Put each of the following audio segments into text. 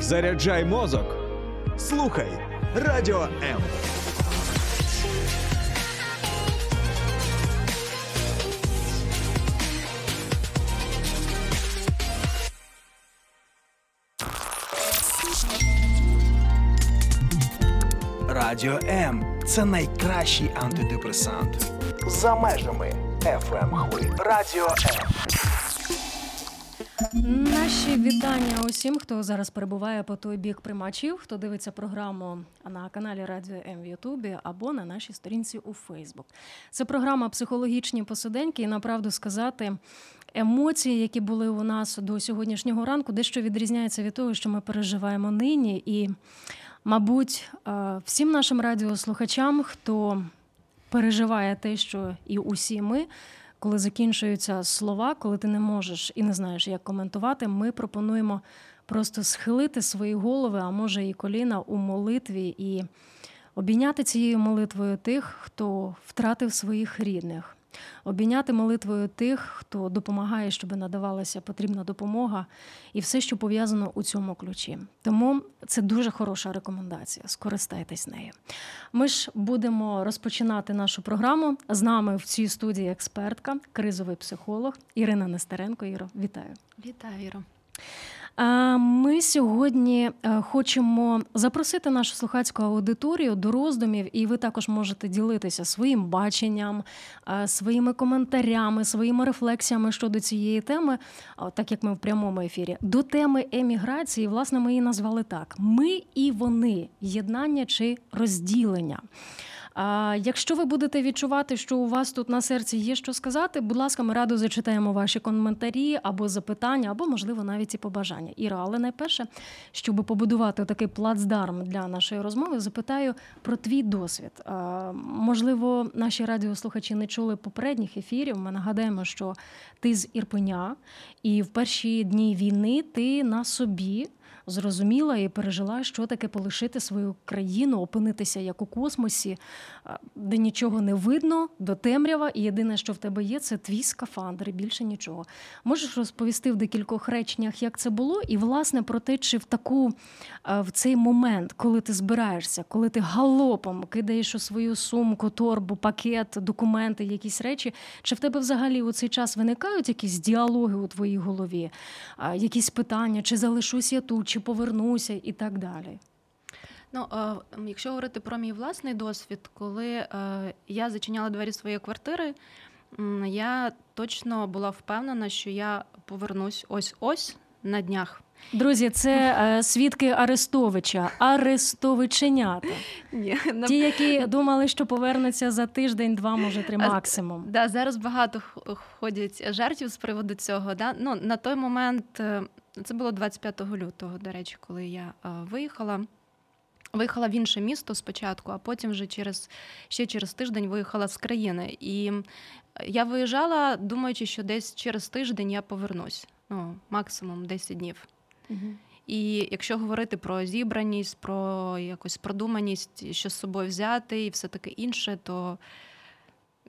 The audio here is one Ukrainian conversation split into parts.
Заряджай мозок. Слухай Радіо М. Радіо М це найкращий антидепресант. За межами FM хвиль. Радіо М. Наші вітання усім, хто зараз перебуває по той бік приймачів, хто дивиться програму на каналі Радіо М в Ютубі або на нашій сторінці у Фейсбук. Це програма Психологічні посиденьки, і направду сказати. Емоції, які були у нас до сьогоднішнього ранку, дещо відрізняються від того, що ми переживаємо нині. І, мабуть, е, всім нашим радіослухачам, хто переживає те, що і усі ми, коли закінчуються слова, коли ти не можеш і не знаєш, як коментувати, ми пропонуємо просто схилити свої голови, а може і коліна у молитві і обійняти цією молитвою тих, хто втратив своїх рідних. Обійняти молитвою тих, хто допомагає, щоб надавалася потрібна допомога, і все, що пов'язано у цьому ключі. Тому це дуже хороша рекомендація. Скористайтесь нею. Ми ж будемо розпочинати нашу програму. З нами в цій студії експертка, кризовий психолог Ірина Нестеренко. Іро, вітаю. Вітаю, Іро. Ми сьогодні е, хочемо запросити нашу слухацьку аудиторію до роздумів, і ви також можете ділитися своїм баченням, е, своїми коментарями, своїми рефлексіями щодо цієї теми, так як ми в прямому ефірі, до теми еміграції. Власне, ми її назвали так: ми і вони єднання чи розділення. А якщо ви будете відчувати, що у вас тут на серці є що сказати, будь ласка, ми радо зачитаємо ваші коментарі або запитання, або, можливо, навіть і побажання. Іра, але найперше, щоб побудувати такий плацдарм для нашої розмови, запитаю про твій досвід. А, можливо, наші радіослухачі не чули попередніх ефірів. Ми нагадаємо, що ти з Ірпеня, і в перші дні війни ти на собі зрозуміла і пережила, що таке полишити свою країну, опинитися як у космосі, де нічого не видно, до темрява, і єдине, що в тебе є, це твій скафандр, і більше нічого. Можеш розповісти в декількох реченнях, як це було, і власне про те, чи в таку в цей момент, коли ти збираєшся, коли ти галопом кидаєш у свою сумку, торбу, пакет, документи, якісь речі, чи в тебе взагалі у цей час виникають якісь діалоги у твоїй голові, якісь питання, чи залишусь я тут? чи чи повернуся, і так далі. Ну, якщо говорити про мій власний досвід, коли е, я зачиняла двері своєї квартири, я точно була впевнена, що я повернусь ось ось на днях. Друзі, це е, свідки Арестовича, Арестовиченята. Ні, Ті, які думали, що повернуться за тиждень, два, може, три максимум. Да, Зараз багато ходять жартів з приводу цього. Да? Ну, На той момент це було 25 лютого, до речі, коли я виїхала. Виїхала в інше місто спочатку, а потім вже через ще через тиждень виїхала з країни. І я виїжджала, думаючи, що десь через тиждень я повернусь. Ну, максимум 10 днів. І якщо говорити про зібраність, про якусь продуманість, що з собою взяти, і все таке інше, то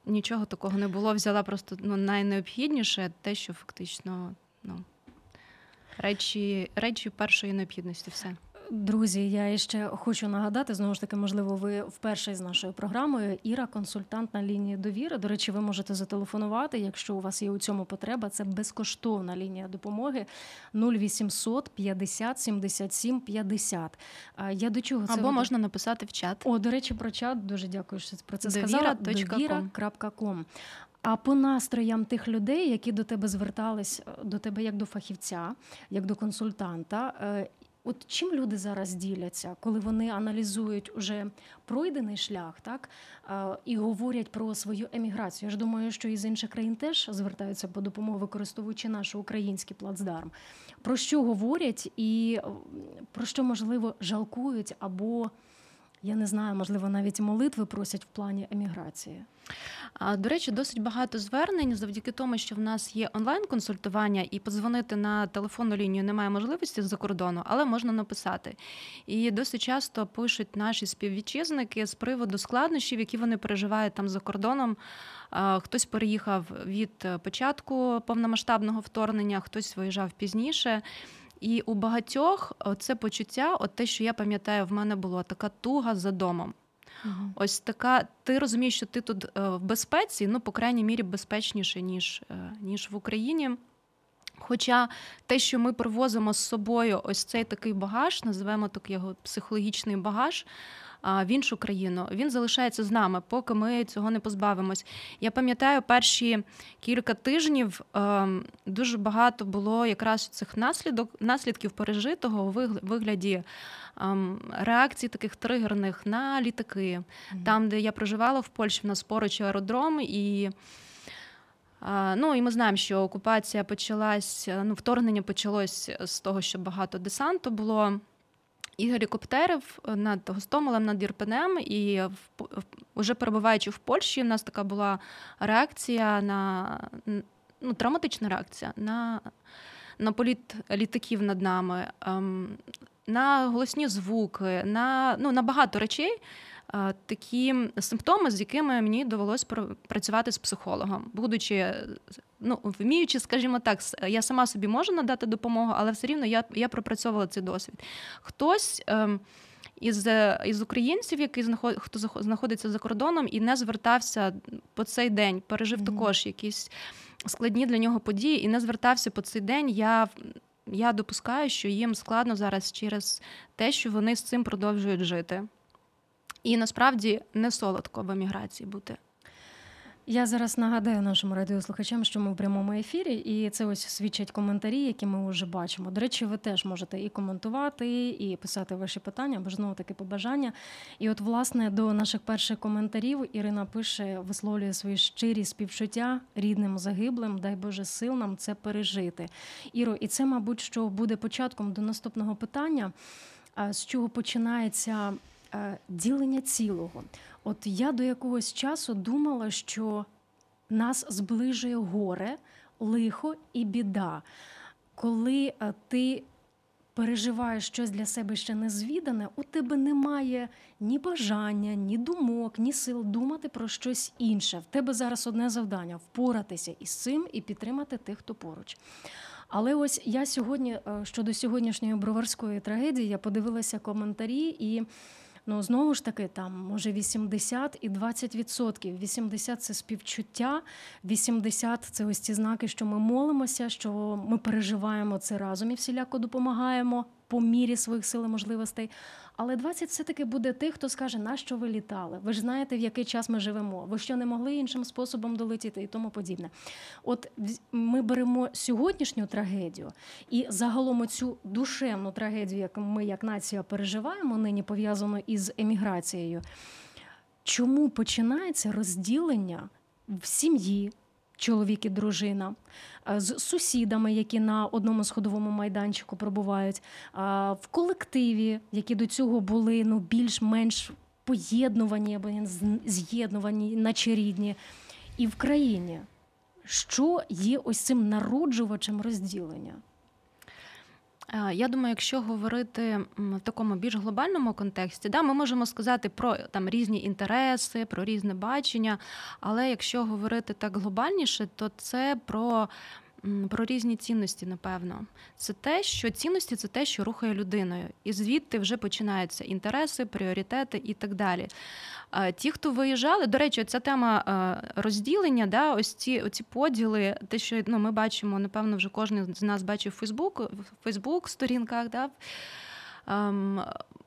нічого такого не було. Взяла просто ну, найнеобхідніше те, що фактично ну, речі, речі першої необхідності, все. Друзі, я ще хочу нагадати знову ж таки, можливо, ви вперше з нашою програмою. Іра, консультант на лінії довіри. До речі, ви можете зателефонувати, якщо у вас є у цьому потреба. Це безкоштовна лінія допомоги 0800 50 77 50. Я до чого це або можна написати в чат? О, до речі, про чат дуже дякую, що про це сказала. Довіра.ком. А по настроям тих людей, які до тебе звертались до тебе як до фахівця, як до консультанта, е, От чим люди зараз діляться, коли вони аналізують уже пройдений шлях, так і говорять про свою еміграцію? Я ж думаю, що із інших країн теж звертаються по допомогу, використовуючи наш український плацдарм. Про що говорять і про що можливо жалкують або я не знаю, можливо, навіть молитви просять в плані еміграції. До речі, досить багато звернень завдяки тому, що в нас є онлайн-консультування, і подзвонити на телефонну лінію немає можливості з-за кордону, але можна написати. І досить часто пишуть наші співвітчизники з приводу складнощів, які вони переживають там за кордоном. Хтось переїхав від початку повномасштабного вторгнення, хтось виїжджав пізніше. І у багатьох це почуття, от те, що я пам'ятаю, в мене було така туга за домом. Угу. Ось така, ти розумієш, що ти тут е, в безпеці, ну, по крайній мірі, безпечніше, ніж, е, ніж в Україні. Хоча те, що ми привозимо з собою ось цей такий багаж, називаємо так його психологічний багаж. В іншу країну він залишається з нами, поки ми цього не позбавимось. Я пам'ятаю, перші кілька тижнів ем, дуже багато було якраз цих наслідок наслідків пережитого у вигляді ем, реакцій таких тригерних на літаки. Mm-hmm. Там, де я проживала в Польщі, в нас поруч аеродром і. Ну і ми знаємо, що окупація почалась, ну вторгнення почалось з того, що багато десанту було і гелікоптерів над Гостомелем, над Ірпенем. І в, вже перебуваючи в Польщі, у нас така була реакція на ну, травматична реакція на на політ літаків над нами, ем, на голосні звуки, на ну, на багато речей. Е, такі симптоми, з якими мені довелось працювати з психологом, будучи ну вміючи, скажімо так, я сама собі можу надати допомогу, але все рівно я я пропрацьовувала цей досвід. Хтось. Ем, із із українців, який знаход, хто знаходиться за кордоном і не звертався по цей день, пережив mm-hmm. також якісь складні для нього події, і не звертався по цей день. Я я допускаю, що їм складно зараз через те, що вони з цим продовжують жити. І насправді не солодко в еміграції бути. Я зараз нагадаю нашим радіослухачам, що ми в прямому ефірі, і це ось свідчать коментарі, які ми вже бачимо. До речі, ви теж можете і коментувати, і писати ваші питання, або знову таки побажання. І от, власне, до наших перших коментарів Ірина пише, висловлює свої щирі співчуття рідним загиблим. Дай Боже сил нам це пережити. Іро, і це, мабуть, що буде початком до наступного питання, з чого починається ділення цілого. От я до якогось часу думала, що нас зближує горе, лихо і біда. Коли е, ти переживаєш щось для себе ще незвідане, у тебе немає ні бажання, ні думок, ні сил думати про щось інше. В тебе зараз одне завдання впоратися із цим і підтримати тих, хто поруч. Але ось я сьогодні е, щодо сьогоднішньої броварської трагедії я подивилася коментарі і. Ну знову ж таки, там може 80 і 20%. 80 – це співчуття, 80 – це ось ці знаки, що ми молимося, що ми переживаємо це разом і всіляко допомагаємо по мірі своїх сил і можливостей. Але 20 все-таки буде тих, хто скаже, на що ви літали. Ви ж знаєте, в який час ми живемо. Ви що не могли іншим способом долетіти і тому подібне. От ми беремо сьогоднішню трагедію і загалом цю душевну трагедію, яку ми як нація переживаємо, нині пов'язану із еміграцією. Чому починається розділення в сім'ї? Чоловік і дружина, е, з сусідами, які на одному сходовому майданчику пробувають, е, в колективі, які до цього були ну, більш-менш поєднувані або з'єднувані, наче рідні, і в країні. Що є ось цим народжувачем розділення? Е, я думаю, якщо говорити в такому більш глобальному контексті, да, ми можемо сказати про там різні інтереси, про різне бачення. Але якщо говорити так глобальніше, то це про про різні цінності, напевно. Це те, що цінності це те, що рухає людиною. І звідти вже починаються інтереси, пріоритети і так далі. Ті, хто виїжджали, до речі, ця тема розділення, да, ось ці оці поділи, те, що ну, ми бачимо, напевно, вже кожен з нас бачив Фейсбук, в Фейсбук-сторінках. Да, ем,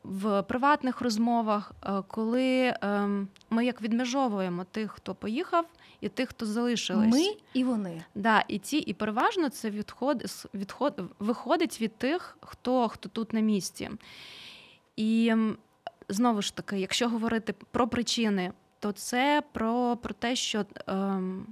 в приватних розмовах, е, коли ем, ми як відмежовуємо тих, хто поїхав, і тих, хто залишились. Ми і вони. Да, І ці, і переважно це відход, відход, виходить від тих, хто, хто тут на місці. І знову ж таки, якщо говорити про причини, то це про про те, що ем,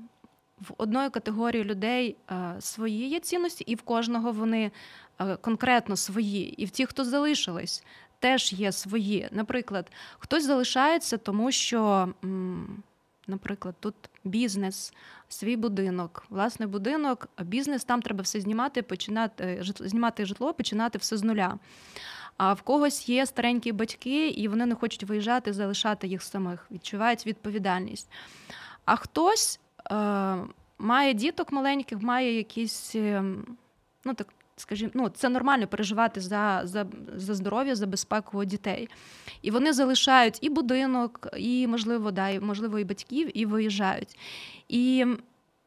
в одної категорії людей е, свої є цінності, і в кожного вони е, конкретно свої. І в ті, хто залишились, теж є свої. Наприклад, хтось залишається, тому що. М, Наприклад, тут бізнес, свій будинок, власний будинок, бізнес там треба все знімати, починати знімати житло, починати все з нуля. А в когось є старенькі батьки, і вони не хочуть виїжджати, залишати їх самих, відчувають відповідальність. А хтось е, має діток маленьких, має якісь, е, ну так скажімо, ну це нормально переживати за, за, за здоров'я, за безпеку дітей. І вони залишають і будинок, і можливо, да, і, можливо, і батьків, і виїжджають. І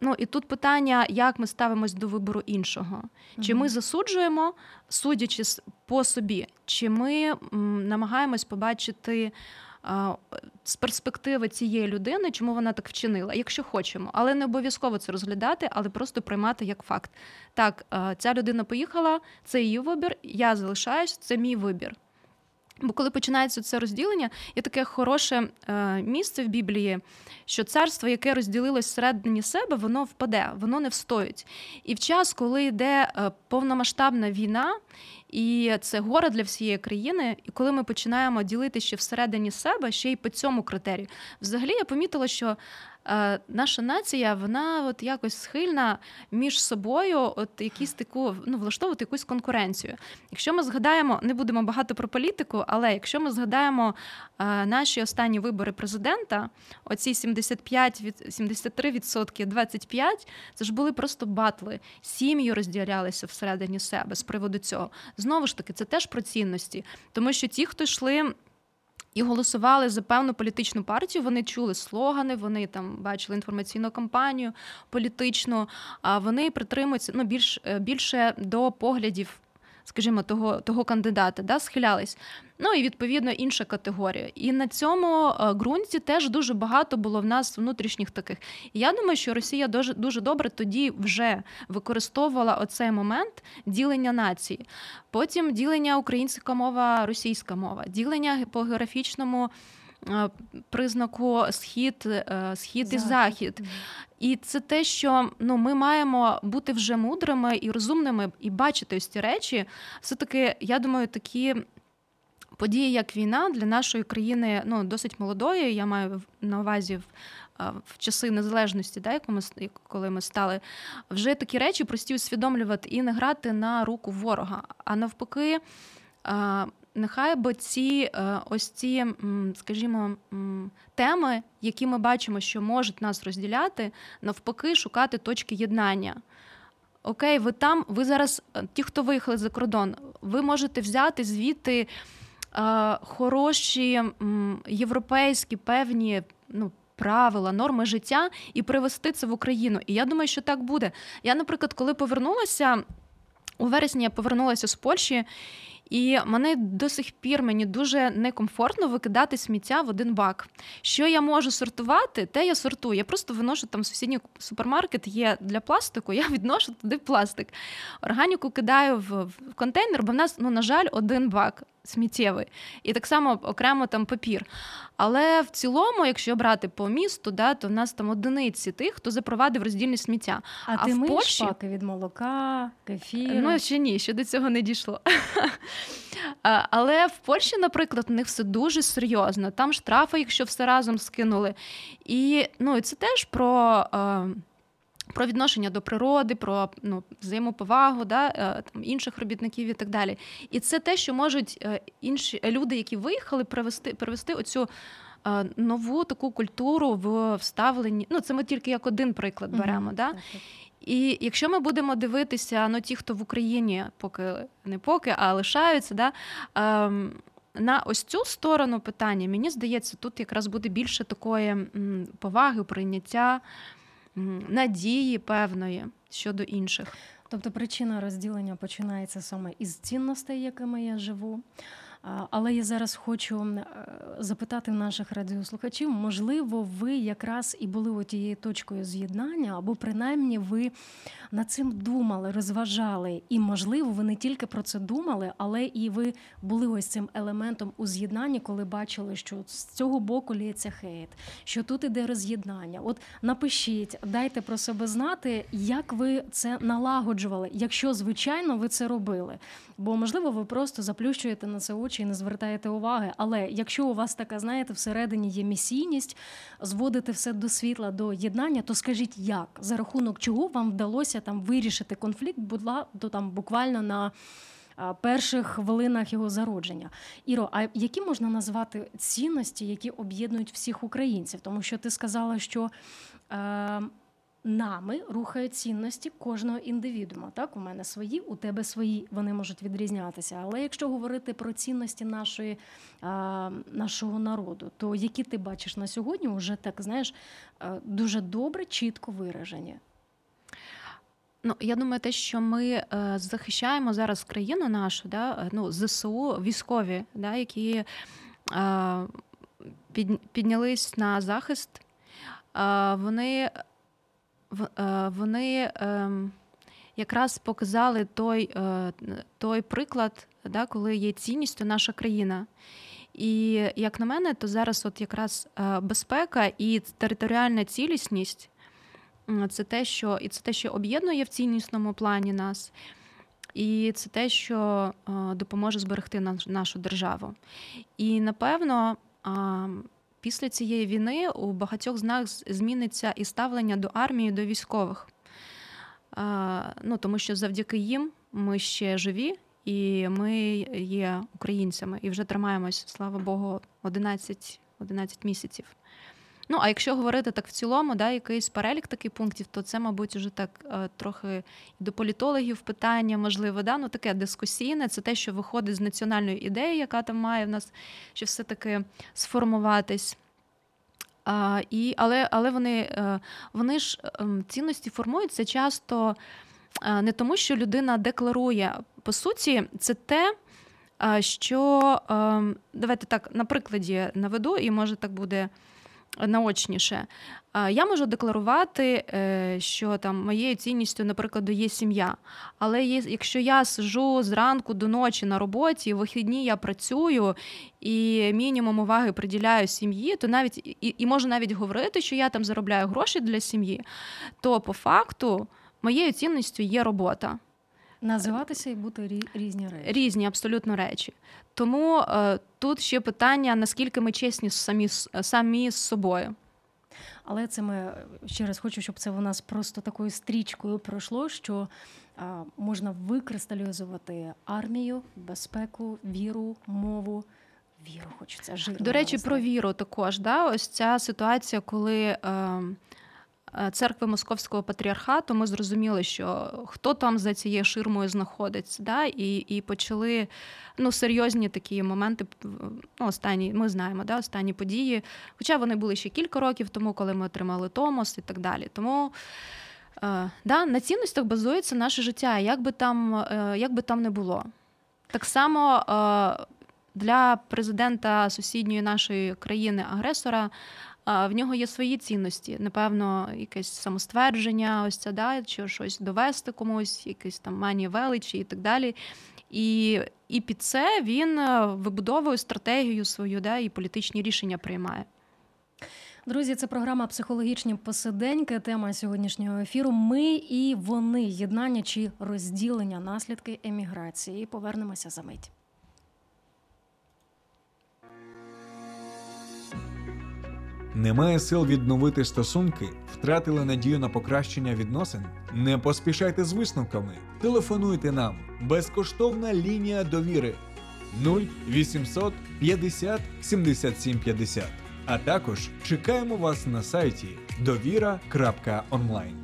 Ну і тут питання, як ми ставимось до вибору іншого. Чи ми засуджуємо, судячи по собі, чи ми намагаємось побачити з перспективи цієї людини, чому вона так вчинила, якщо хочемо, але не обов'язково це розглядати, але просто приймати як факт. Так, ця людина поїхала, це її вибір, я залишаюсь, це мій вибір. Бо коли починається це розділення, є таке хороше е, місце в Біблії, що царство, яке розділилось всередині себе, воно впаде, воно не встоїть. І в час, коли йде е, повномасштабна війна, і це горе для всієї країни, і коли ми починаємо ділити ще всередині себе, ще й по цьому критерію, взагалі я помітила, що наша нація, вона от якось схильна між собою, от якісь таку ну влаштовувати якусь конкуренцію. Якщо ми згадаємо, не будемо багато про політику, але якщо ми згадаємо е, наші останні вибори президента, оці 75 від 73%, 25%, це ж були просто батли. Сім'ї розділялися всередині себе з приводу цього. Знову ж таки, це теж про цінності, тому що ті, хто йшли і голосували за певну політичну партію. Вони чули слогани, вони там бачили інформаційну кампанію політичну. А вони притримуються ну більш е, більше до поглядів скажімо, того того кандидата, да, схилялись. Ну і відповідно інша категорія. І на цьому е, ґрунті теж дуже багато було в нас внутрішніх таких. І я думаю, що Росія дуже дуже добре тоді вже використовувала оцей момент ділення нації. Потім ділення українська мова, російська мова, ділення по географічному. Е, признаку схід, е, схід і захід. І це те, що ну ми маємо бути вже мудрими і розумними і бачити ось ці речі. Все таки, я думаю, такі. Події, як війна для нашої країни ну досить молодої. Я маю на увазі в, в часи незалежності, да, яку ми коли ми стали вже такі речі прості усвідомлювати і не грати на руку ворога. А навпаки, нехай би ці е, ось ці, скажімо, теми, які ми бачимо, що можуть нас розділяти, навпаки, шукати точки єднання. Окей, ви там, ви зараз, е, ті, хто виїхали за кордон, ви можете взяти звідти е, хороші європейські певні ну, правила, норми життя і привести це в Україну. І я думаю, що так буде. Я, наприклад, коли повернулася у вересні, я повернулася з Польщі. І мене до сих пір мені дуже некомфортно викидати сміття в один бак. Що я можу сортувати, те я сортую. Я просто виношу там сусідній супермаркет є для пластику, я відношу туди пластик. Органіку кидаю в контейнер, бо в нас, ну, на жаль, один бак сміттєвий. І так само окремо там папір. Але в цілому, якщо брати по місту, да, то в нас там одиниці тих, хто запровадив роздільне сміття. А, а ти в Польщі... паки від молока, кефіру? Ну ще ні, ще до цього не дійшло. Але в Польщі, наприклад, у них все дуже серйозно. Там штрафи, якщо все разом скинули. І ну, це теж про. Про відношення до природи, про ну, взаємоповагу да, е, там, інших робітників і так далі. І це те, що можуть е, інші люди, які виїхали, привести привести оцю е, нову таку культуру в вставленні. Ну, це ми тільки як один приклад беремо. Mm-hmm. Да? І якщо ми будемо дивитися, ну ті, хто в Україні, поки не поки, а лишаються, да, ем, на ось цю сторону питання, мені здається, тут якраз буде більше такої поваги, прийняття надії певної щодо інших. Тобто причина розділення починається саме із цінностей, якими я живу. Але я зараз хочу е, запитати наших радіослухачів, можливо, ви якраз і були тією точкою з'єднання, або принаймні ви над цим думали, розважали, і можливо, ви не тільки про це думали, але і ви були ось цим елементом у з'єднанні, коли бачили, що з цього боку лється хейт, що тут іде роз'єднання. От напишіть, дайте про себе знати, як ви це налагоджували, якщо звичайно ви це робили. Бо можливо, ви просто заплющуєте на це очі і не звертаєте уваги. Але якщо у вас така, знаєте, всередині є місійність, зводити все до світла, до єднання, то скажіть, як за рахунок чого вам вдалося там вирішити конфлікт, будь то там буквально на перших хвилинах його зародження. Іро, а які можна назвати цінності, які об'єднують всіх українців? Тому що ти сказала, що. Е, нами рухають цінності кожного індивідуума. Так, у мене свої, у тебе свої, вони можуть відрізнятися. Але якщо говорити про цінності нашої, а, нашого народу, то які ти бачиш на сьогодні, вже так знаєш, дуже добре, чітко виражені. Ну, я думаю, те, що ми е, захищаємо зараз країну нашу, да, ну, ЗСУ, військові, да, які е, під, піднялись на захист, е, вони Е, вони ем, якраз показали той е, той приклад, да, коли є цінністю наша країна. І як на мене, то зараз от якраз е, безпека і територіальна цілісність це те, що і це те, що об'єднує в ціннісному плані нас, і це те, що допоможе зберегти нашу державу. І напевно після цієї війни у багатьох з нас зміниться і ставлення до армії, до військових. Ну, Тому що завдяки їм ми ще живі і ми є українцями і вже тримаємось, слава Богу, 11, 11 місяців. Ну, а якщо говорити так в цілому, да, якийсь перелік таких пунктів, то це, мабуть, вже так е, трохи до політологів питання, можливо, да, ну таке дискусійне. Це те, що виходить з національної ідеї, яка там має в нас ще все-таки сформуватись. А, і, Але але вони е, вони ж ем, цінності формуються часто е, не тому, що людина декларує. По суті, це те, що ем, давайте так на прикладі наведу, і може так буде наочніше. Я можу декларувати, е, що там моєю цінністю, наприклад, є сім'я. Але якщо я сижу зранку до ночі на роботі, в вихідні я працюю і мінімум уваги приділяю сім'ї, то навіть і, і можу навіть говорити, що я там заробляю гроші для сім'ї, то по факту моєю цінністю є робота. Називатися і бути різні речі. Різні абсолютно речі. Тому е, тут ще питання, наскільки ми чесні самі самі з собою. Але це ми ще раз хочу, щоб це у нас просто такою стрічкою пройшло, що е, можна викристалізувати армію, безпеку, віру, мову. Віру хочеться жирно. До речі, про віру також. Да? Ось ця ситуація, коли. Е, Е, церкви Московського патріархату, ми зрозуміли, що хто там за цією ширмою знаходиться, да, і і почали ну, серйозні такі моменти. ну, Останні ми знаємо, да, останні події. Хоча вони були ще кілька років тому, коли ми отримали Томос і так далі. Тому. Е, да, На цінностях базується наше життя, як би там е, як би там не було. Так само для президента сусідньої нашої країни-агресора в нього є свої цінності. Напевно, якесь самоствердження, ось це да, чи щось довести комусь, якісь там манія величі і так далі. І і під це він е, вибудовує стратегію свою, да, і політичні рішення приймає. Друзі, це програма Психологічні посиденьки. Тема сьогоднішнього ефіру. Ми і вони єднання чи розділення наслідки еміграції. Повернемося за мить. Немає сил відновити стосунки, втратили надію на покращення відносин. Не поспішайте з висновками. Телефонуйте нам. Безкоштовна лінія довіри 0800 50 77 50. А також чекаємо вас на сайті довіра.онлайн.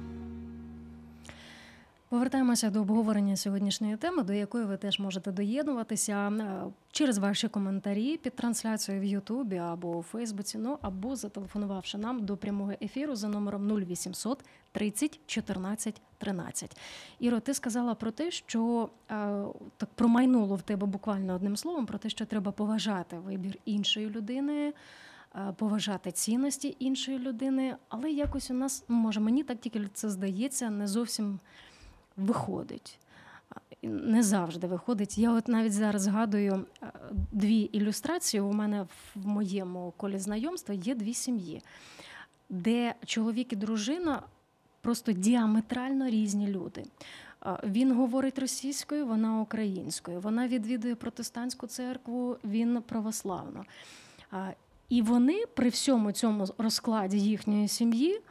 Повертаємося до обговорення сьогоднішньої теми, до якої ви теж можете доєднуватися е, через ваші коментарі під трансляцією в Ютубі або у Фейсбуці, ну або зателефонувавши нам до прямого ефіру за номером 0800 30 14 13. Іро, ти сказала про те, що е, так промайнуло в тебе буквально одним словом, про те, що треба поважати вибір іншої людини. Е, поважати цінності іншої людини, але якось у нас може мені так тільки це здається не зовсім виходить. Не завжди виходить. Я от навіть зараз згадую е, дві ілюстрації. У мене в моєму колі знайомства є дві сім'ї, де чоловік і дружина просто діаметрально різні люди. Він говорить російською, вона українською. Вона відвідує протестантську церкву, він православно. І вони при всьому цьому розкладі їхньої сім'ї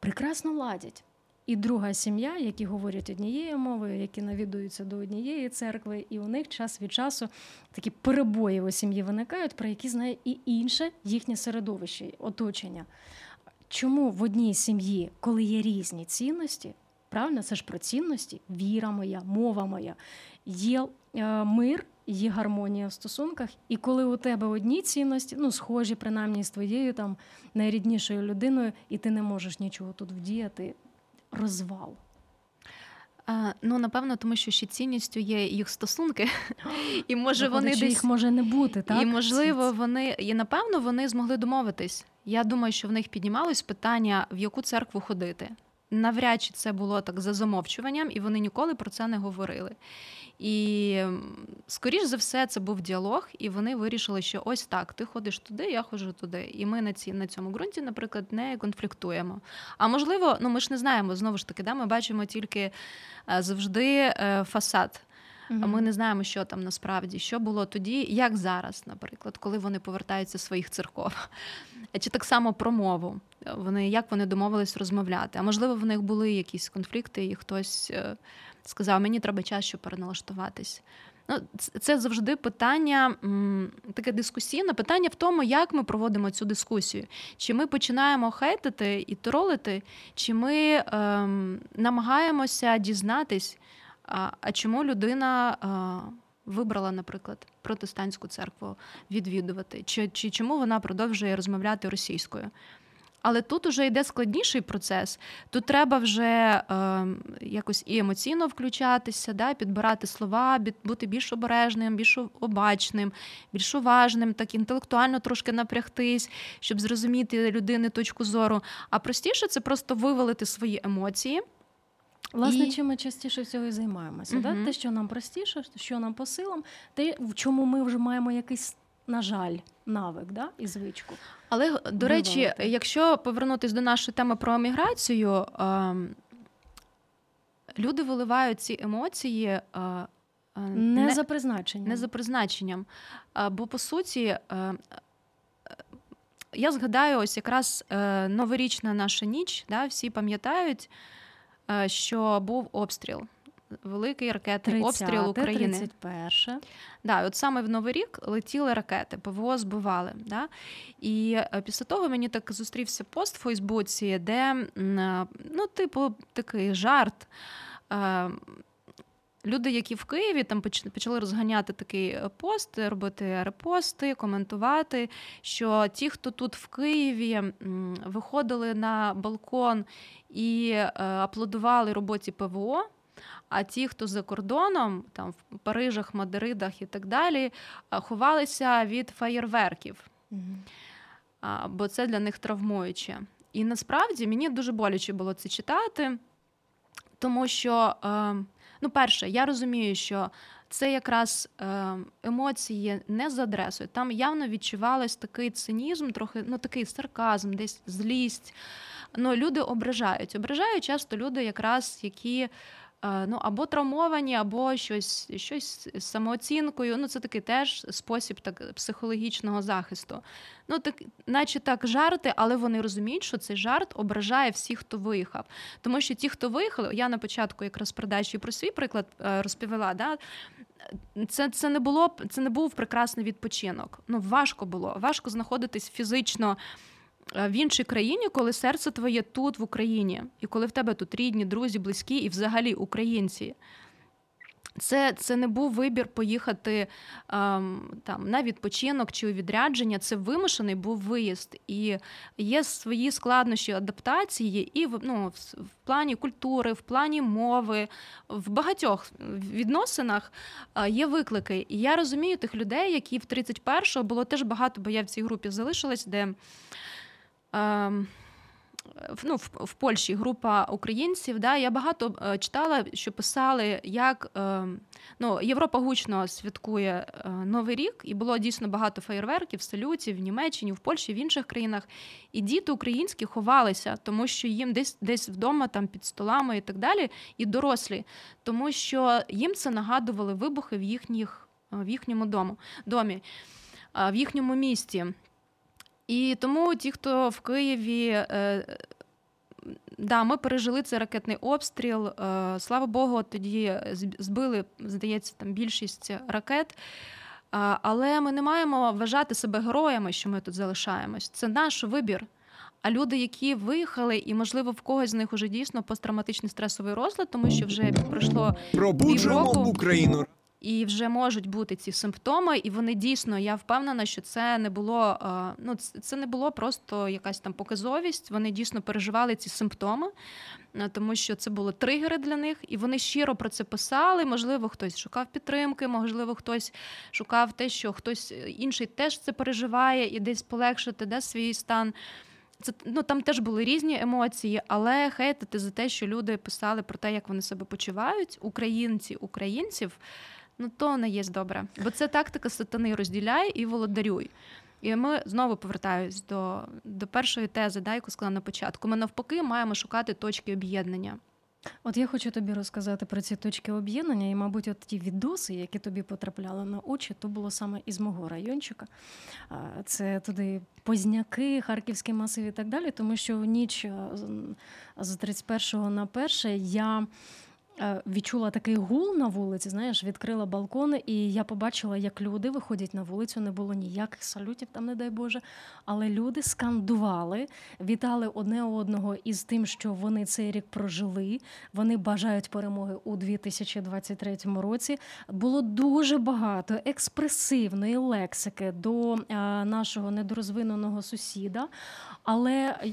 прекрасно ладять. І друга сім'я, які говорять однією мовою, які навідуються до однієї церкви, і у них час від часу такі перебої у сім'ї виникають, про які знає і інше їхнє середовище, оточення. чому в одній сім'ї, коли є різні цінності, правильно, це ж про цінності, віра моя, мова моя, є е, мир, є гармонія в стосунках, і коли у тебе одні цінності, ну схожі, принаймні з твоєю там найріднішою людиною, і ти не можеш нічого тут вдіяти, розвал. Ну, напевно, тому що ще цінністю є їх стосунки, і може вони десь їх може не бути, так? і можливо вони і напевно вони змогли домовитись. Я думаю, що в них піднімалось питання, в яку церкву ходити. Навряд чи це було так за замовчуванням, і вони ніколи про це не говорили. І скоріш за все, це був діалог, і вони вирішили, що ось так, ти ходиш туди, я ходжу туди. І ми на ці на цьому ґрунті, наприклад, не конфліктуємо. А можливо, ну ми ж не знаємо знову ж таки, да, ми бачимо тільки е, завжди е, фасад. А ми не знаємо, що там насправді, що було тоді, як зараз, наприклад, коли вони повертаються з своїх церков. Чи так само про мову. Вони як вони домовились розмовляти? А можливо, в них були якісь конфлікти, і хтось е, сказав, мені треба час, щоб переналаштуватись. Ну, Це завжди питання, таке дискусійне питання в тому, як ми проводимо цю дискусію. Чи ми починаємо хейтити і тролити, чи ми ем, намагаємося дізнатись, а, а чому людина а, вибрала, наприклад, протестантську церкву відвідувати, чи, чи чому вона продовжує розмовляти російською? Але тут вже йде складніший процес. Тут треба вже е, якось і емоційно включатися, да, підбирати слова, бути більш обережним, більш обачним, більш уважним, так інтелектуально трошки напрягтись, щоб зрозуміти людини точку зору. А простіше це просто вивалити свої емоції. Власне, і... чим ми частіше всього і займаємося. Да? Те, що нам простіше, що нам по силам, те, в чому ми вже маємо якийсь, на жаль, навик да? і звичку. Але, до Вивалити. речі, якщо повернутися до нашої теми про еміграцію, люди виливають ці емоції. Не, не за призначенням. Не за призначенням. Бо по суті, я згадаю, ось якраз е, новорічна наша ніч, да, всі пам'ятають, е, що був обстріл великий ракетний 30, обстріл України. 31. Да, от саме в Новий рік летіли ракети, ПВО збивали. Да? І е, після того мені так зустрівся пост в Фейсбуці, де, ну, типу, такий жарт. Е, люди, які в Києві там почали розганяти такий е, пост, робити репости, коментувати, що ті, хто тут в Києві виходили на балкон і аплодували роботі ПВО, а ті, хто за кордоном, там в Парижах, Мадридах і так далі, ховалися від фаєрверків, mm-hmm. бо це для них травмуюче. І насправді мені дуже боляче було це читати, тому що, е, ну, перше, я розумію, що це якраз е, емоції не з адресою. Там явно відчувалось такий цинізм, трохи ну такий сарказм, десь злість. Ну, Люди ображають. Ображають часто люди, якраз які ну або травмовані, або щось щось з самооцінкою. Ну, це такий теж спосіб так психологічного захисту. Ну, так, наче так жарти, але вони розуміють, що цей жарт ображає всіх, хто виїхав. Тому що ті, хто виїхали, я на початку якраз передачі про свій приклад е, розповіла. Да? Це це не було це не був прекрасний відпочинок. Ну важко було, важко знаходитись фізично в іншій країні, коли серце твоє тут, в Україні, і коли в тебе тут рідні, друзі, близькі і взагалі українці. Це це не був вибір поїхати ем, там на відпочинок чи у відрядження. Це вимушений був виїзд, і є свої складнощі адаптації, і в ну, в, плані культури, в плані мови, в багатьох відносинах е, є виклики. І я розумію тих людей, які в 31-го було теж багато, бо я в цій групі залишилась, де. Ем, ну, в, Польщі група українців. Да, Я багато е, читала, що писали, як е, ну, Європа гучно святкує е, Новий рік, і було дійсно багато феєрверків, салютів в Німеччині, в Польщі, в інших країнах. І діти українські ховалися, тому що їм десь десь вдома, там під столами і так далі, і дорослі, тому що їм це нагадували вибухи в їхніх, в їхньому дому, домі, в їхньому місті. І тому ті, хто в Києві, е, да, ми пережили цей ракетний обстріл. Е, слава Богу, тоді збили, здається, там більшість ракет. Але ми не маємо вважати себе героями, що ми тут залишаємось. Це наш вибір. А люди, які виїхали, і можливо в когось з них уже дійсно посттравматичний стресовий розлад, тому що вже пройшло Пробуджуємо Півроку. Україну. І вже можуть бути ці симптоми, і вони дійсно, я впевнена, що це не було е, ну це не було просто якась там показовість. Вони дійсно переживали ці симптоми, е, тому що це були тригери для них, і вони щиро про це писали. Можливо, хтось шукав підтримки, можливо, хтось шукав те, що хтось інший теж це переживає і десь полегшити да, свій стан. Це ну там теж були різні емоції, але хейтити за те, що люди писали про те, як вони себе почувають, українці українців. Ну то не є добре, бо це тактика сатани розділяй і володарюй. І ми знову повертаюсь до, до першої тези, да, яку сказала на початку. Ми навпаки маємо шукати точки об'єднання. От я хочу тобі розказати про ці точки об'єднання, і, мабуть, от ті відоси, які тобі потрапляли на очі, то було саме із мого райончика. Це туди Позняки, Харківський масив і так далі, тому що в ніч з- з 31 на 1 я. Е, Відчула такий гул на вулиці, знаєш, відкрила балкон, і я побачила, як люди виходять на вулицю. Не було ніяких салютів, там, не дай Боже. Але люди скандували, вітали одне одного із тим, що вони цей рік прожили. Вони бажають перемоги у 2023 році. Було дуже багато експресивної лексики до е, нашого недорозвиненого сусіда. Але і-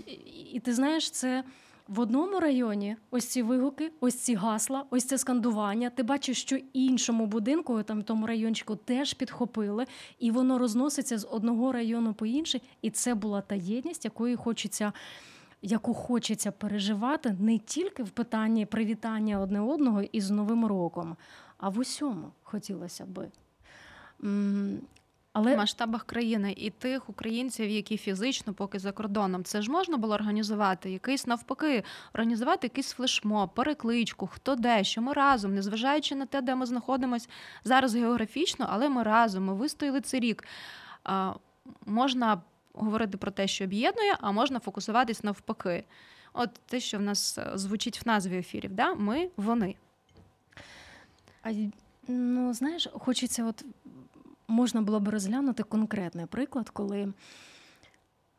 і ти знаєш, це. В одному районі ось ці вигуки, ось ці гасла, ось це скандування. Ти бачиш, що іншому будинку, там в тому райончику, теж підхопили, і воно розноситься з одного району по інший. І це була та єдність, якої хочеться, яку хочеться переживати не тільки в питанні привітання одне одного із Новим роком, а в усьому хотілося би. Але в масштабах країни і тих українців, які фізично поки за кордоном, це ж можна було організувати якийсь навпаки, організувати якийсь флешмоб, перекличку, хто де, що ми разом, незважаючи на те, де ми знаходимося зараз географічно, але ми разом, ми вистояли цей рік. А, можна говорити про те, що об'єднує, а можна фокусуватись навпаки. От те, що в нас е, звучить в назві ефірів, да? ми, вони. А ну, знаєш, хочеться, от можна було б розглянути конкретний приклад, коли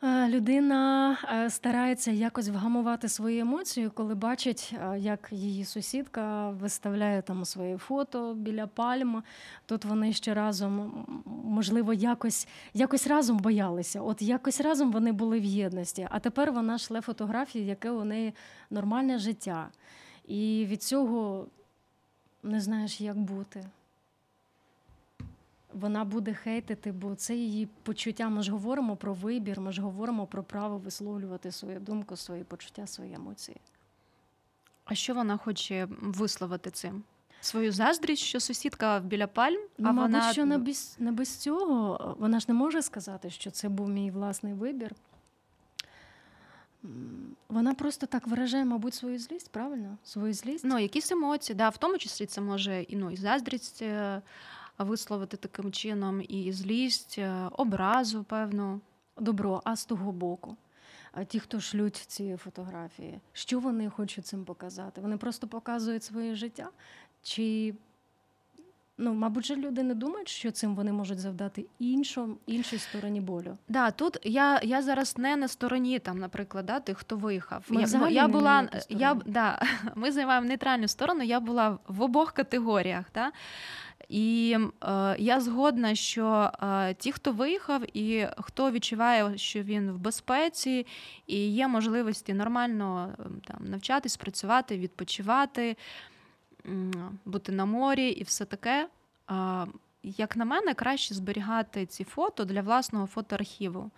е, людина е, старається якось вгамувати свої емоції, коли бачить, е, як її сусідка виставляє там свої фото біля пальм. Тут вони ще разом, можливо, якось, якось разом боялися. От якось разом вони були в єдності. А тепер вона шле фотографії, яке у неї нормальне життя. І від цього не знаєш, як бути. Вона буде хейтити, бо це її почуття. Ми ж говоримо про вибір, ми ж говоримо про право висловлювати свою думку, свої почуття, свої емоції. А що вона хоче висловити цим? Свою заздрість, що сусідка біля пальм, Ну, а мабуть, вона що не без, не без цього вона ж не може сказати, що це був мій власний вибір. Вона просто так виражає, мабуть, свою злість, правильно? Свою злість. ну, якісь емоції, да, в тому числі це може і ну, і заздрість е, висловити таким чином, і злість, е, образу, певно, добро, а з того боку. А ті, хто шлють ці фотографії, що вони хочуть цим показати? Вони просто показують своє життя? Чи, ну, мабуть, же люди не думають, що цим вони можуть завдати іншому, іншій стороні болю? Да, тут я, я зараз не на стороні, там, наприклад, да, тих, хто виїхав. Ми я, взагалі я не була, я, да, ми займаємо нейтральну сторону, я була в обох категоріях. Да? І е, я згодна, що е, ті, хто виїхав, і хто відчуває, що він в безпеці, і є можливості нормально е, там, навчатись, працювати, відпочивати, бути на морі і все таке. як на мене, краще зберігати ці фото для власного фотоархіву.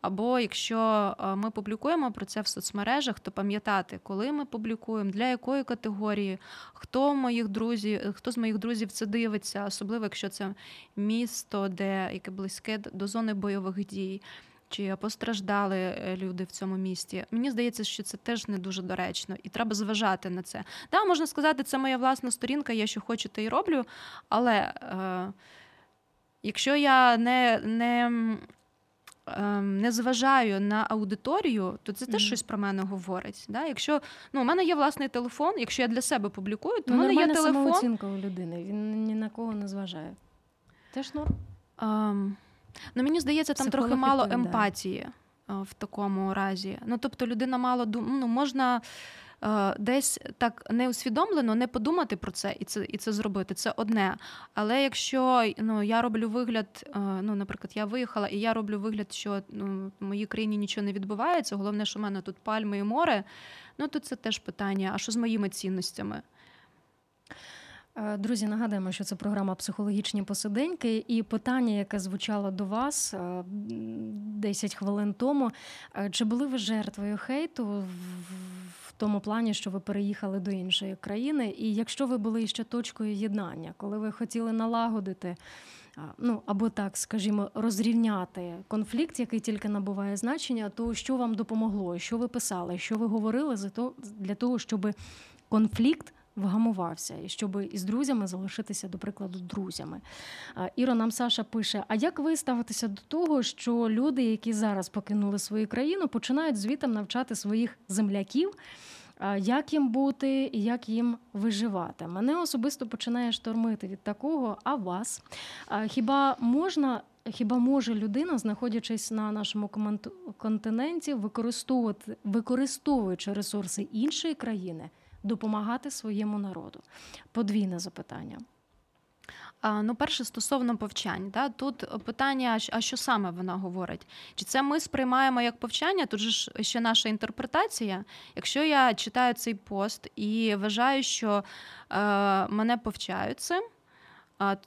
Або якщо ми публікуємо про це в соцмережах, то пам'ятати, коли ми публікуємо, для якої категорії, хто моїх друзів, хто з моїх друзів це дивиться, особливо якщо це місто, де яке близьке до зони бойових дій. Чи постраждали е, люди в цьому місті? Мені здається, що це теж не дуже доречно, і треба зважати на це. Да, можна сказати, це моя власна сторінка, я що хочу, те й роблю. Але е, якщо я не, не, ем, не зважаю на аудиторію, то це теж Мгм. щось про мене говорить. Да? Якщо ну, у мене є власний телефон, якщо я для себе публікую, то Ну, в мене є телефон. самооцінка у людини, він ні на кого не зважає. Теж норм. Ем, ну, мені здається, там трохи мало відповідає. емпатії. в такому разі. Ну тобто, людина мало ну, можна. Десь так не усвідомлено не подумати про це і це і це зробити. Це одне. Але якщо ну я роблю вигляд, ну наприклад, я виїхала, і я роблю вигляд, що ну в моїй країні нічого не відбувається. Головне, що в мене тут пальми і море. Ну то це теж питання. А що з моїми цінностями? Е, друзі, нагадаємо, що це програма Психологічні посиденьки, і питання, яке звучало до вас 10 е, хвилин тому. Е, чи були ви жертвою хейту в тому плані, що ви переїхали до іншої країни? І якщо ви були ще точкою єднання, коли ви хотіли налагодити? Ну або так, скажімо, розрівняти конфлікт, який тільки набуває значення, то що вам допомогло, що ви писали, що ви говорили за то для того, щоб конфлікт вгамувався, і щоб із друзями залишитися, до прикладу, друзями. Іро нам Саша пише: а як ви ставитеся до того, що люди, які зараз покинули свою країну, починають звітом навчати своїх земляків? Як їм бути і як їм виживати? Мене особисто починає штормити від такого, а вас? Хіба можна, хіба може людина, знаходячись на нашому континенті, використовувати використовуючи ресурси іншої країни, допомагати своєму народу? Подвійне запитання. Ну, перше, стосовно повчань, да, тут питання, а що саме вона говорить? Чи це ми сприймаємо як повчання? Тут же ще наша інтерпретація. Якщо я читаю цей пост і вважаю, що е, мене повчають цим,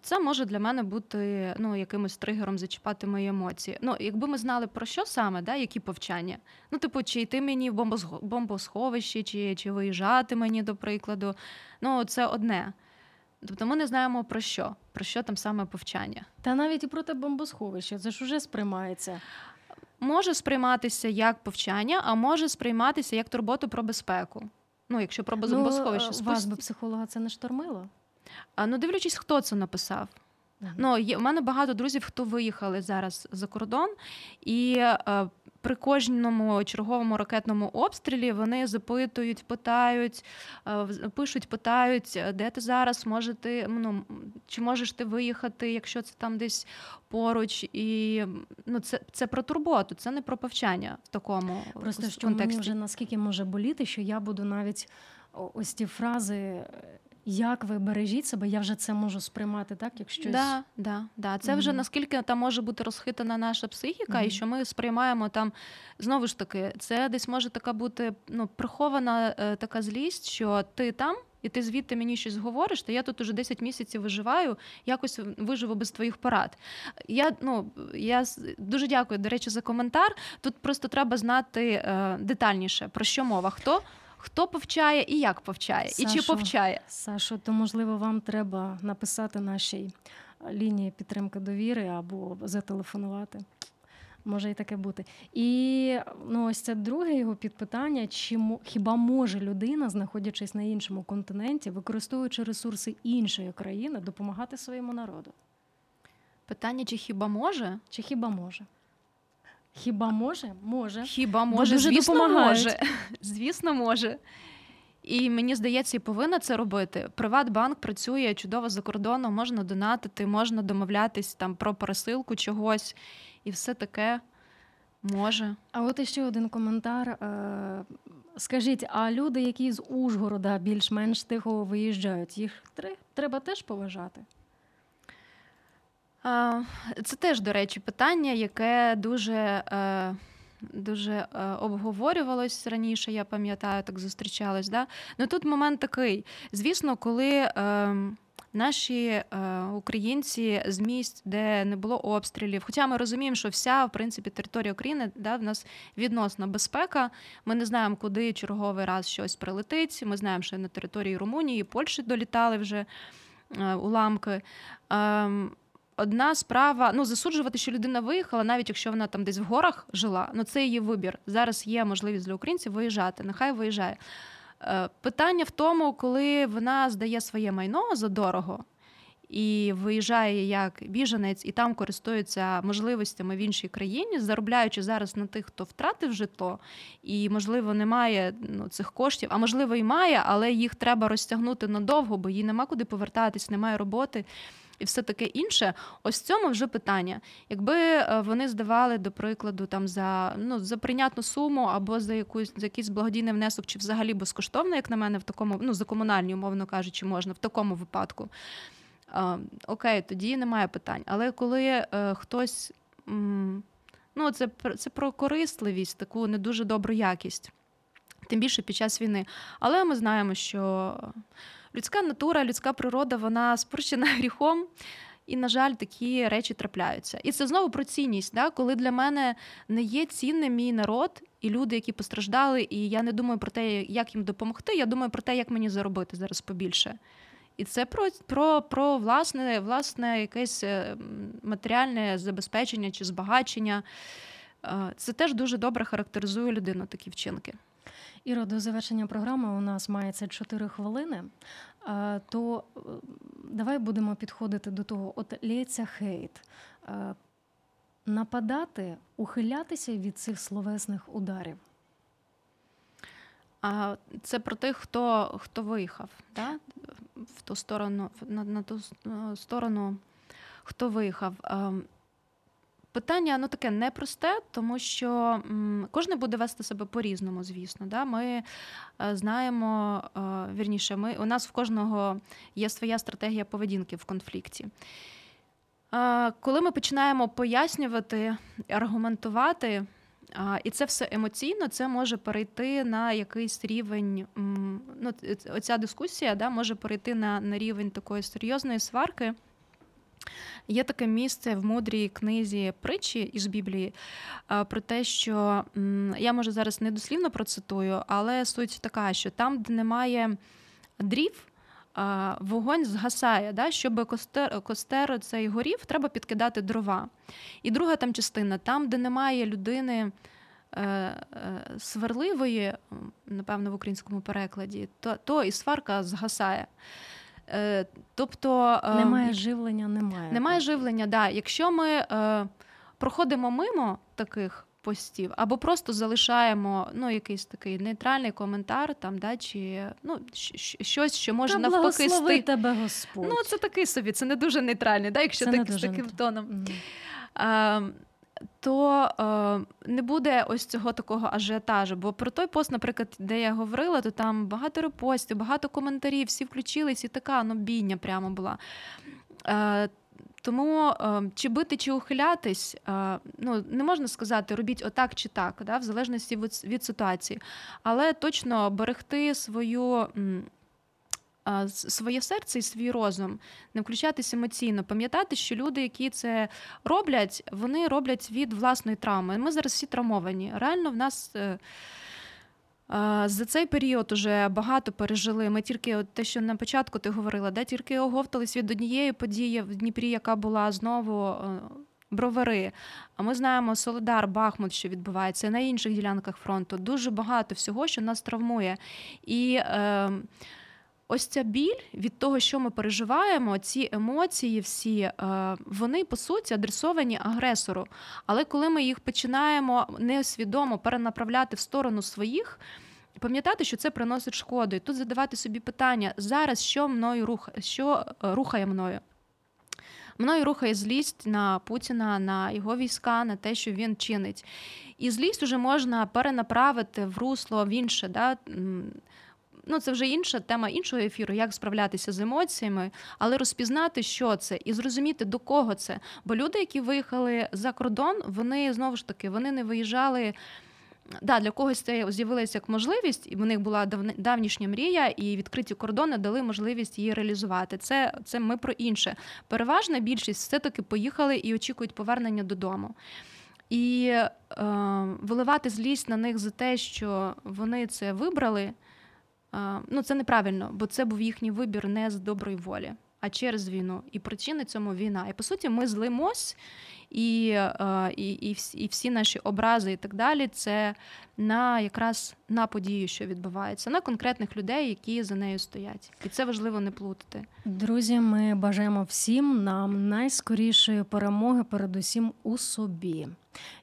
це може для мене бути ну, якимось тригером зачіпати мої емоції. Ну, якби ми знали про що саме, да, які повчання. Ну, типу, чи йти мені в бомбосховище, чи чи виїжджати мені, до прикладу. Ну, це одне. Тобто ми не знаємо про що, про що там саме повчання. Та навіть і про те бомбосховище, це ж уже сприймається. Може сприйматися як повчання, а може сприйматися як турботу про безпеку. Ну, якщо про бомбосховище. Ну, вас би психолога це не штормило? Ну, дивлячись, хто це написав. Uh-huh. Ну, є, У мене багато друзів, хто виїхали зараз за кордон, і е, при кожному черговому ракетному обстрілі вони запитують, питають, е, пишуть, питають, де ти зараз можете, ну чи можеш ти виїхати, якщо це там десь поруч, і ну це це про турботу, це не про повчання в такому просто що мені вже наскільки може боліти, що я буду навіть ось ті фрази як ви бережіть себе, я вже це можу сприймати, так? як щось... Да, да, да. Це mm-hmm. вже наскільки там може бути розхитана наша психіка, mm-hmm. і що ми сприймаємо там знову ж таки, це десь може така бути ну, прихована е, така злість, що ти там. І ти звідти мені щось говориш, то я тут уже 10 місяців виживаю, якось виживу без твоїх порад. Я ну я дуже дякую, до речі, за коментар. Тут просто треба знати е, детальніше про що мова, хто хто повчає і як повчає, Сашо, і чи повчає. Сашо, то можливо вам треба написати нашій лінії підтримки довіри або зателефонувати. Може і таке бути. І ну, ось це друге його підпитання: чи хіба може людина, знаходячись на іншому континенті, використовуючи ресурси іншої країни, допомагати своєму народу? Питання: чи хіба може? Чи хіба може? Хіба може? Може. Хіба може, дуже звісно, допомагають. може. Звісно, може. І мені здається, і повинна це робити. Приватбанк працює чудово за кордоном, можна донатити, можна домовлятись там про пересилку чогось, і все таке може. А от іще один коментар. Е, скажіть, а люди, які з Ужгорода більш-менш тихо виїжджають, їх треба теж поважати? Це теж, до речі, питання, яке дуже е, дуже е, обговорювалось раніше, я пам'ятаю, так зустрічалось. Да? Ну Тут момент такий. Звісно, коли. Ем, наші е, українці з місць, де не було обстрілів. Хоча ми розуміємо, що вся в принципі територія України да, в нас відносна безпека. Ми не знаємо, куди черговий раз щось прилетить. Ми знаємо, що на території Румунії, Польщі долітали вже е, уламки. Е, одна справа ну засуджувати, що людина виїхала, навіть якщо вона там десь в горах жила, ну це її вибір. Зараз є можливість для українців виїжджати. Нехай виїжджає. Е, питання в тому, коли вона здає своє майно за дорого. І виїжджає як біженець, і там користується можливостями в іншій країні, заробляючи зараз на тих, хто втратив житло, і, можливо, немає ну, цих коштів, а можливо, і має, але їх треба розтягнути надовго, бо їй нема куди повертатись, немає роботи і все таке інше. Ось цьому вже питання. Якби е, вони здавали, до прикладу, там за ну за прийнятну суму або за якусь за якийсь благодійний внесок, чи взагалі безкоштовно, як на мене, в такому, ну за комунальні, умовно кажучи, можна в такому випадку. Окей, тоді немає питань. Але коли е, хтось. Ну, це це про корисливість, таку не дуже добру якість, тим більше під час війни. Але ми знаємо, що людська натура, людська природа, вона спорчена гріхом. І, на жаль, такі речі трапляються. І це знову про цінність, да? коли для мене не є цінним мій народ і люди, які постраждали, і я не думаю про те, як їм допомогти. Я думаю про те, як мені заробити зараз побільше. І це про про, про власне власне якесь е, матеріальне забезпечення чи збагачення. Е, це теж дуже добре характеризує людину, такі вчинки. Іро, до завершення програми у нас мається 4 хвилини. Е, то давай будемо підходити до того, от лється хейт. Нападати, ухилятися від цих словесних ударів. А це про тих, хто хто виїхав, да? в ту сторону, на, на ту сторону, хто виїхав. Питання ну таке непросте, тому що кожен буде вести себе по-різному, звісно. Да? Ми е, знаємо, е, вірніше, ми, у нас в кожного є своя стратегія поведінки в конфлікті. Коли ми починаємо пояснювати, аргументувати. І це все емоційно, це може перейти на якийсь рівень. Ну, Оця дискусія да, може перейти на, на рівень такої серйозної сварки. Є таке місце в мудрій книзі притчі із Біблії про те, що я може зараз не дослівно процитую, але суть така, що там, де немає дрів, вогонь згасає. Да? Щоб костер, костер цей горів, треба підкидати дрова. І друга там частина, там, де немає людини. Е, е, сварливої, напевно, в українському перекладі, то то і сварка згасає. Е, тобто немає живлення, немає. Немає живлення, да. Якщо ми проходимо мимо таких постів, або просто залишаємо ну, якийсь такий нейтральний коментар, там, да, чи ну, щось, що може Та навпаки сти... тебе Господь. Ну, це такий собі, це не дуже нейтральний, да, якщо так, з таким тоном. Mm-hmm. А, то е, не буде ось цього такого ажіотажу. Бо про той пост, наприклад, де я говорила, то там багато репостів, багато коментарів, всі включились, і така ну, бійня прямо була. Е, тому е, чи бити, чи ухилятись, е, ну не можна сказати, робіть отак чи так, да, в залежності від, від ситуації, але точно берегти свою. Своє серце і свій розум, не включатися емоційно, пам'ятати, що люди, які це роблять, вони роблять від власної травми. Ми зараз всі травмовані. Реально, в нас е, за цей період уже багато пережили. Ми тільки от те, що на початку ти говорила, де тільки оговтались від однієї події в Дніпрі, яка була знову. Е, бровари, а ми знаємо Солидар, Бахмут, що відбувається на інших ділянках фронту. Дуже багато всього, що нас травмує. І е, ось ця біль від того, що ми переживаємо, ці емоції, всі е, вони по суті адресовані агресору. Але коли ми їх починаємо неосвідомо перенаправляти в сторону своїх. Пам'ятати, що це приносить шкоду, і тут задавати собі питання зараз, що мною рух, що е, рухає мною. Мною рухає злість на Путіна, на його війська, на те, що він чинить. І злість вже можна перенаправити в русло в інше. Да? Ну це вже інша тема іншого ефіру, як справлятися з емоціями, але розпізнати, що це, і зрозуміти, до кого це. Бо люди, які виїхали за кордон, вони знову ж таки вони не виїжджали. Да, Для когось це з'явилася як можливість, і в них була давнішня мрія, і відкриті кордони дали можливість її реалізувати. Це це ми про інше. Переважна більшість все-таки поїхали і очікують повернення додому. І е, виливати злість на них за те, що вони це вибрали ну це неправильно, бо це був їхній вибір не з доброї волі, а через війну. І причини цьому війна. І по суті, ми злимось, і і, і, і всі наші образи і так далі. Це на якраз на подію, що відбувається, на конкретних людей, які за нею стоять. І це важливо не плутати. Друзі, ми бажаємо всім нам найскорішої перемоги, передусім у собі.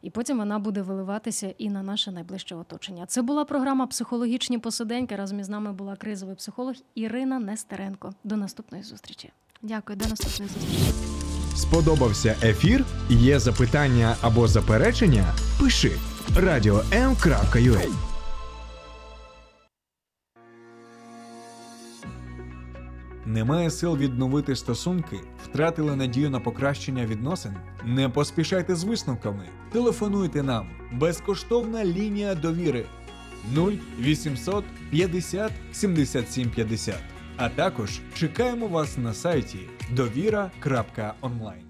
І потім вона буде виливатися і на наше найближче оточення. Це була програма Психологічні посиденьки. Разом із нами була кризовий психолог Ірина Нестеренко. До наступної зустрічі. Дякую, до наступної зустрічі. Сподобався ефір? Є запитання або заперечення? Пиши radio.m.ua Немає сил відновити стосунки, втратили надію на покращення відносин. Не поспішайте з висновками. Телефонуйте нам. Безкоштовна лінія довіри 0800 50 77 50. А також чекаємо вас на сайті довіра.онлайн.